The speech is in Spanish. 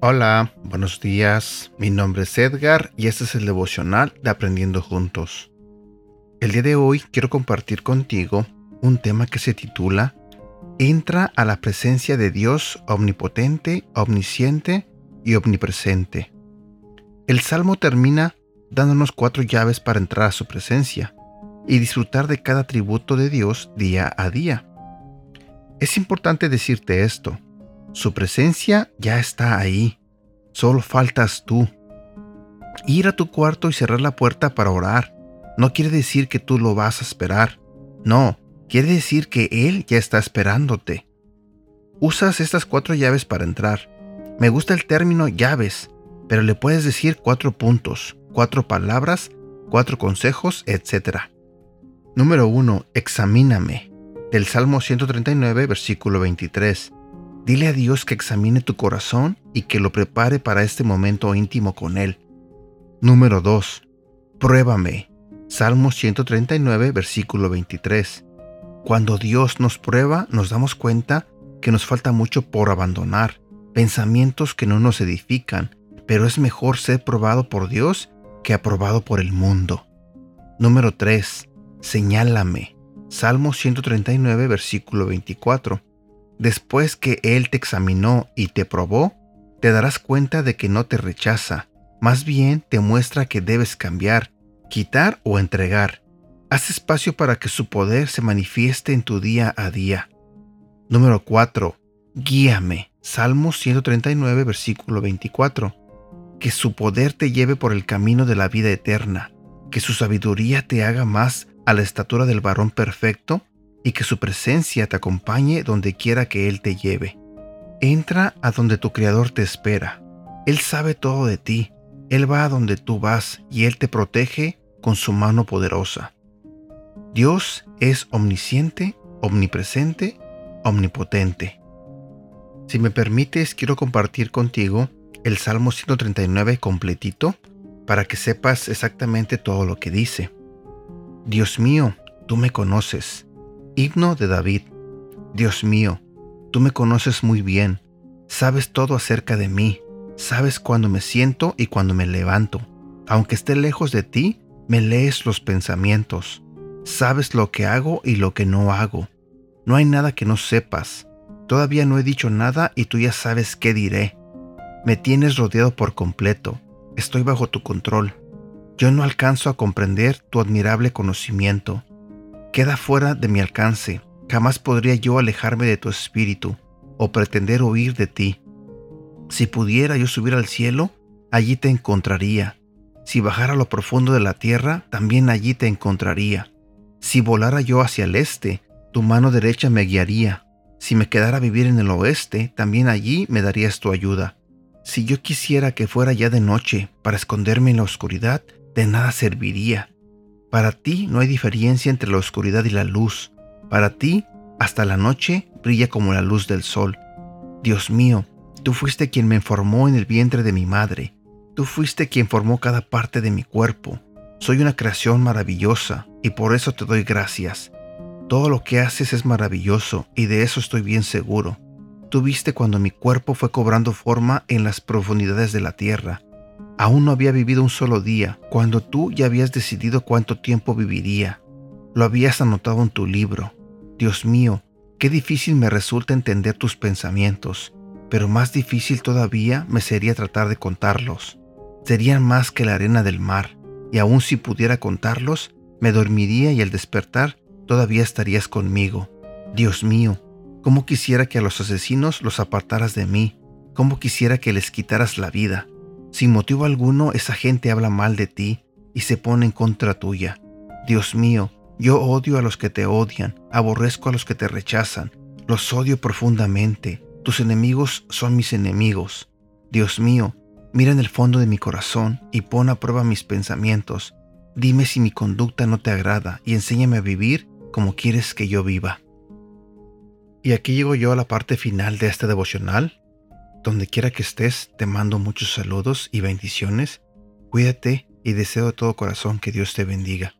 Hola, buenos días. Mi nombre es Edgar y este es el devocional de Aprendiendo Juntos. El día de hoy quiero compartir contigo un tema que se titula Entra a la presencia de Dios omnipotente, omnisciente y omnipresente. El salmo termina dándonos cuatro llaves para entrar a su presencia y disfrutar de cada tributo de Dios día a día. Es importante decirte esto. Su presencia ya está ahí. Solo faltas tú. Ir a tu cuarto y cerrar la puerta para orar no quiere decir que tú lo vas a esperar. No, quiere decir que Él ya está esperándote. Usas estas cuatro llaves para entrar. Me gusta el término llaves, pero le puedes decir cuatro puntos, cuatro palabras, cuatro consejos, etc. Número 1. Examíname. Del Salmo 139, versículo 23. Dile a Dios que examine tu corazón y que lo prepare para este momento íntimo con Él. Número 2. Pruébame. Salmo 139, versículo 23. Cuando Dios nos prueba, nos damos cuenta que nos falta mucho por abandonar, pensamientos que no nos edifican, pero es mejor ser probado por Dios que aprobado por el mundo. Número 3. Señálame. Salmo 139, versículo 24. Después que Él te examinó y te probó, te darás cuenta de que no te rechaza, más bien te muestra que debes cambiar, quitar o entregar. Haz espacio para que su poder se manifieste en tu día a día. Número 4. Guíame. Salmo 139, versículo 24. Que su poder te lleve por el camino de la vida eterna, que su sabiduría te haga más a la estatura del varón perfecto y que su presencia te acompañe donde quiera que Él te lleve. Entra a donde tu Creador te espera. Él sabe todo de ti. Él va a donde tú vas y Él te protege con su mano poderosa. Dios es omnisciente, omnipresente, omnipotente. Si me permites, quiero compartir contigo el Salmo 139 completito para que sepas exactamente todo lo que dice. Dios mío, tú me conoces Himno de David. Dios mío, tú me conoces muy bien, sabes todo acerca de mí, sabes cuando me siento y cuando me levanto. Aunque esté lejos de ti, me lees los pensamientos, sabes lo que hago y lo que no hago. No hay nada que no sepas. Todavía no he dicho nada y tú ya sabes qué diré. Me tienes rodeado por completo. Estoy bajo tu control. Yo no alcanzo a comprender tu admirable conocimiento queda fuera de mi alcance. Jamás podría yo alejarme de tu espíritu o pretender huir de ti. Si pudiera yo subir al cielo, allí te encontraría. Si bajara a lo profundo de la tierra, también allí te encontraría. Si volara yo hacia el este, tu mano derecha me guiaría. Si me quedara a vivir en el oeste, también allí me darías tu ayuda. Si yo quisiera que fuera ya de noche para esconderme en la oscuridad, de nada serviría. Para ti no hay diferencia entre la oscuridad y la luz. Para ti, hasta la noche brilla como la luz del sol. Dios mío, tú fuiste quien me formó en el vientre de mi madre. Tú fuiste quien formó cada parte de mi cuerpo. Soy una creación maravillosa y por eso te doy gracias. Todo lo que haces es maravilloso y de eso estoy bien seguro. Tú viste cuando mi cuerpo fue cobrando forma en las profundidades de la tierra Aún no había vivido un solo día, cuando tú ya habías decidido cuánto tiempo viviría. Lo habías anotado en tu libro. Dios mío, qué difícil me resulta entender tus pensamientos, pero más difícil todavía me sería tratar de contarlos. Serían más que la arena del mar, y aun si pudiera contarlos, me dormiría y al despertar todavía estarías conmigo. Dios mío, cómo quisiera que a los asesinos los apartaras de mí, cómo quisiera que les quitaras la vida sin motivo alguno esa gente habla mal de ti y se pone en contra tuya. Dios mío, yo odio a los que te odian, aborrezco a los que te rechazan, los odio profundamente. Tus enemigos son mis enemigos. Dios mío, mira en el fondo de mi corazón y pon a prueba mis pensamientos. Dime si mi conducta no te agrada y enséñame a vivir como quieres que yo viva. Y aquí llego yo a la parte final de este devocional donde quiera que estés, te mando muchos saludos y bendiciones. Cuídate y deseo de todo corazón que Dios te bendiga.